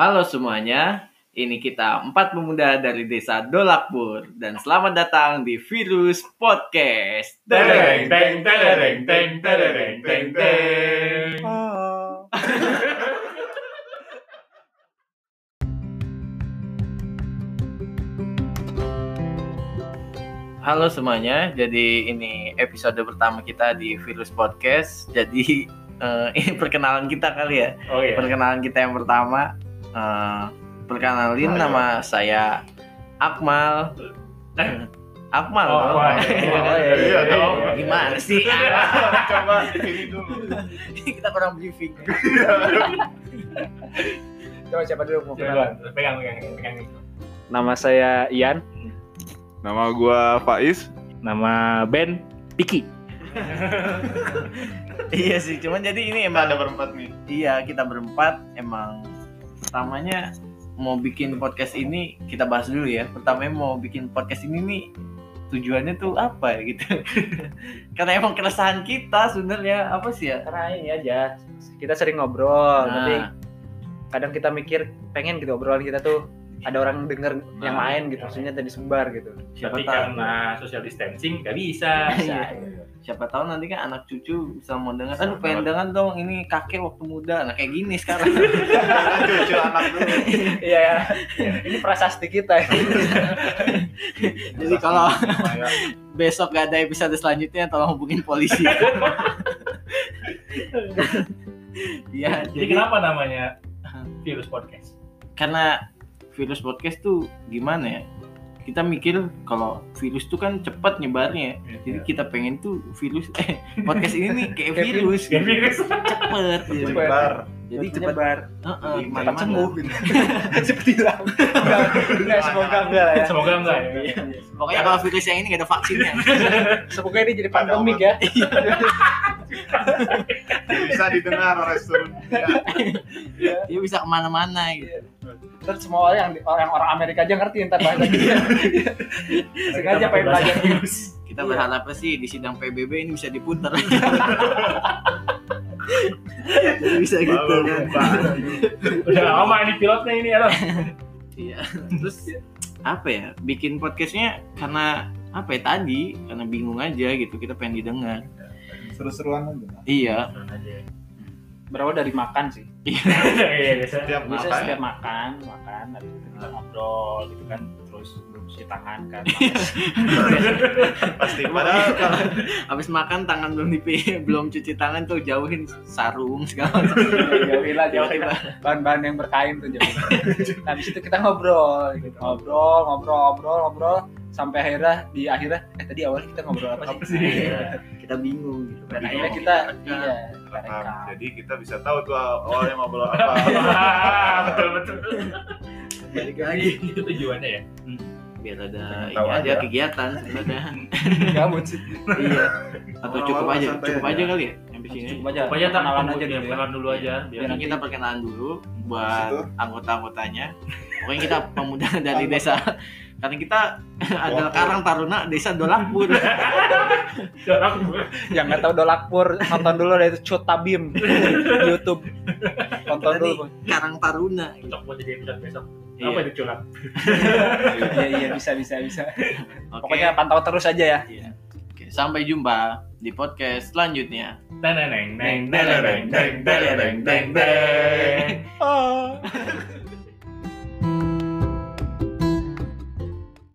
Halo semuanya, ini kita empat pemuda dari desa Dolakpur dan selamat datang di Virus Podcast. Tereng, teng, tereng, teng, tereng, teng, teng. Halo semuanya, jadi ini episode pertama kita di Virus Podcast. Jadi eh, ini perkenalan kita kali ya. Oh iya. Perkenalan kita yang pertama, eh, perkenalin Ayo. nama saya Akmal. Eh. Akmal. Oh, dong. Oh, iya, iya, dong. Gimana sih? Coba ini dulu. kita kurang briefing. Coba siapa dulu mau Coba, kenalan? pegang, pegang, pegang. Nama saya Ian, Nama gua Faiz. nama Ben Piki. iya sih, cuman jadi ini emang Ada berempat nih. Iya, kita berempat emang pertamanya mau bikin podcast ini kita bahas dulu ya. Pertamanya mau bikin podcast ini nih tujuannya tuh apa ya gitu. Karena emang keresahan kita sebenarnya apa sih ya? Karena ini aja, kita sering ngobrol, Nah. tapi kadang kita mikir pengen gitu obrolan kita tuh ada orang denger yang Nah, lain gitu, maksudnya tadi sebar gitu. Siapa Tapi tahu karena social distancing nggak bisa. Iya. siapa tahu nanti kan anak cucu bisa mau dengar. Aduh, pengen dengar dong ini kakek waktu muda. Nah, kayak gini sekarang. Cucu anak dulu. Iya, ya. ini prasasti kita. jadi kalau besok gak ada episode selanjutnya tolong hubungin polisi. Iya, Jadi kenapa namanya virus podcast? karena virus podcast tuh gimana ya kita mikir kalau virus tuh kan cepat nyebarnya ya. jadi kita pengen tuh virus eh podcast ini nih kayak virus Kayak virus. cepet gitu. Cepet. Bar. jadi Cepat cepet nyebar, Heeh, Cepat ke mana-mana. sembuh gitu. Seperti hilang. Enggak, enggak, semoga enggak lah ya. Semoga enggak ya. Iya. pokoknya kalau virus yang ini gak ada vaksinnya Semoga ini jadi pandemik ya. Bisa didengar oleh seluruh dunia. dia bisa ke mana-mana gitu Terus semua orang orang orang Amerika aja ngerti ntar bahasa kita. Sengaja pengen belajar virus. kita Iya. berharapnya sih di sidang PBB ini bisa diputar jadi bisa gitu kan. Udah lama ini pilotnya ini ya. Iya. Terus apa ya? Bikin podcastnya karena apa ya tadi? Karena bingung aja gitu. Kita pengen didengar. Seru-seruan aja. Iya. Berawal dari makan sih. Iya biasa. Setiap Bisa makan. setiap makan, makan, habis itu kita ngobrol gitu kan, terus belum cuci tangan kan. Pasti padahal kalau Habis makan tangan belum dipi, belum cuci tangan tuh jauhin sarung segala macam. jauhin lah, jauhin lah. Bahan-bahan yang berkain tuh jauhin. Nah, habis itu kita ngobrol, gitu. ngobrol, ngobrol, ngobrol, ngobrol, sampai akhirnya di akhirnya, eh tadi awalnya kita ngobrol apa sih? Apa sih? Iya. Kita bingung gitu. Dan Bingung. akhirnya kita, iya, rekam. rekam. Jadi kita bisa tahu tuh awalnya ngobrol apa. Betul betul. Balik lagi. Itu tujuannya ya. Biar ada ini aja aja. kegiatan sebenarnya. Gabut sih. iya. Atau cukup aja, cukup aja. aja kali ya. Habis ini. Cukup aja, Pokoknya kenalan kenalan aja dulu ya. Kenalan dulu aja. Biar Biar kita perkenalan dulu buat anggota-anggotanya. Pokoknya kita pemuda dari desa karena kita adalah Karang Taruna Desa Dolakpur. Orang Yang nggak tahu Dolakpur, nonton dulu ada itu Cut Tabim di YouTube. Tonton Tadi dulu. Karang Taruna. Cocok buat jadi episode besok. Iya. Apa itu curhat? Iya iya bisa bisa bisa. Oke. Pokoknya pantau terus aja ya. Iya. Oke, sampai jumpa di podcast selanjutnya. Teneneng neng teneneng neng teneneng neng neng. Oh.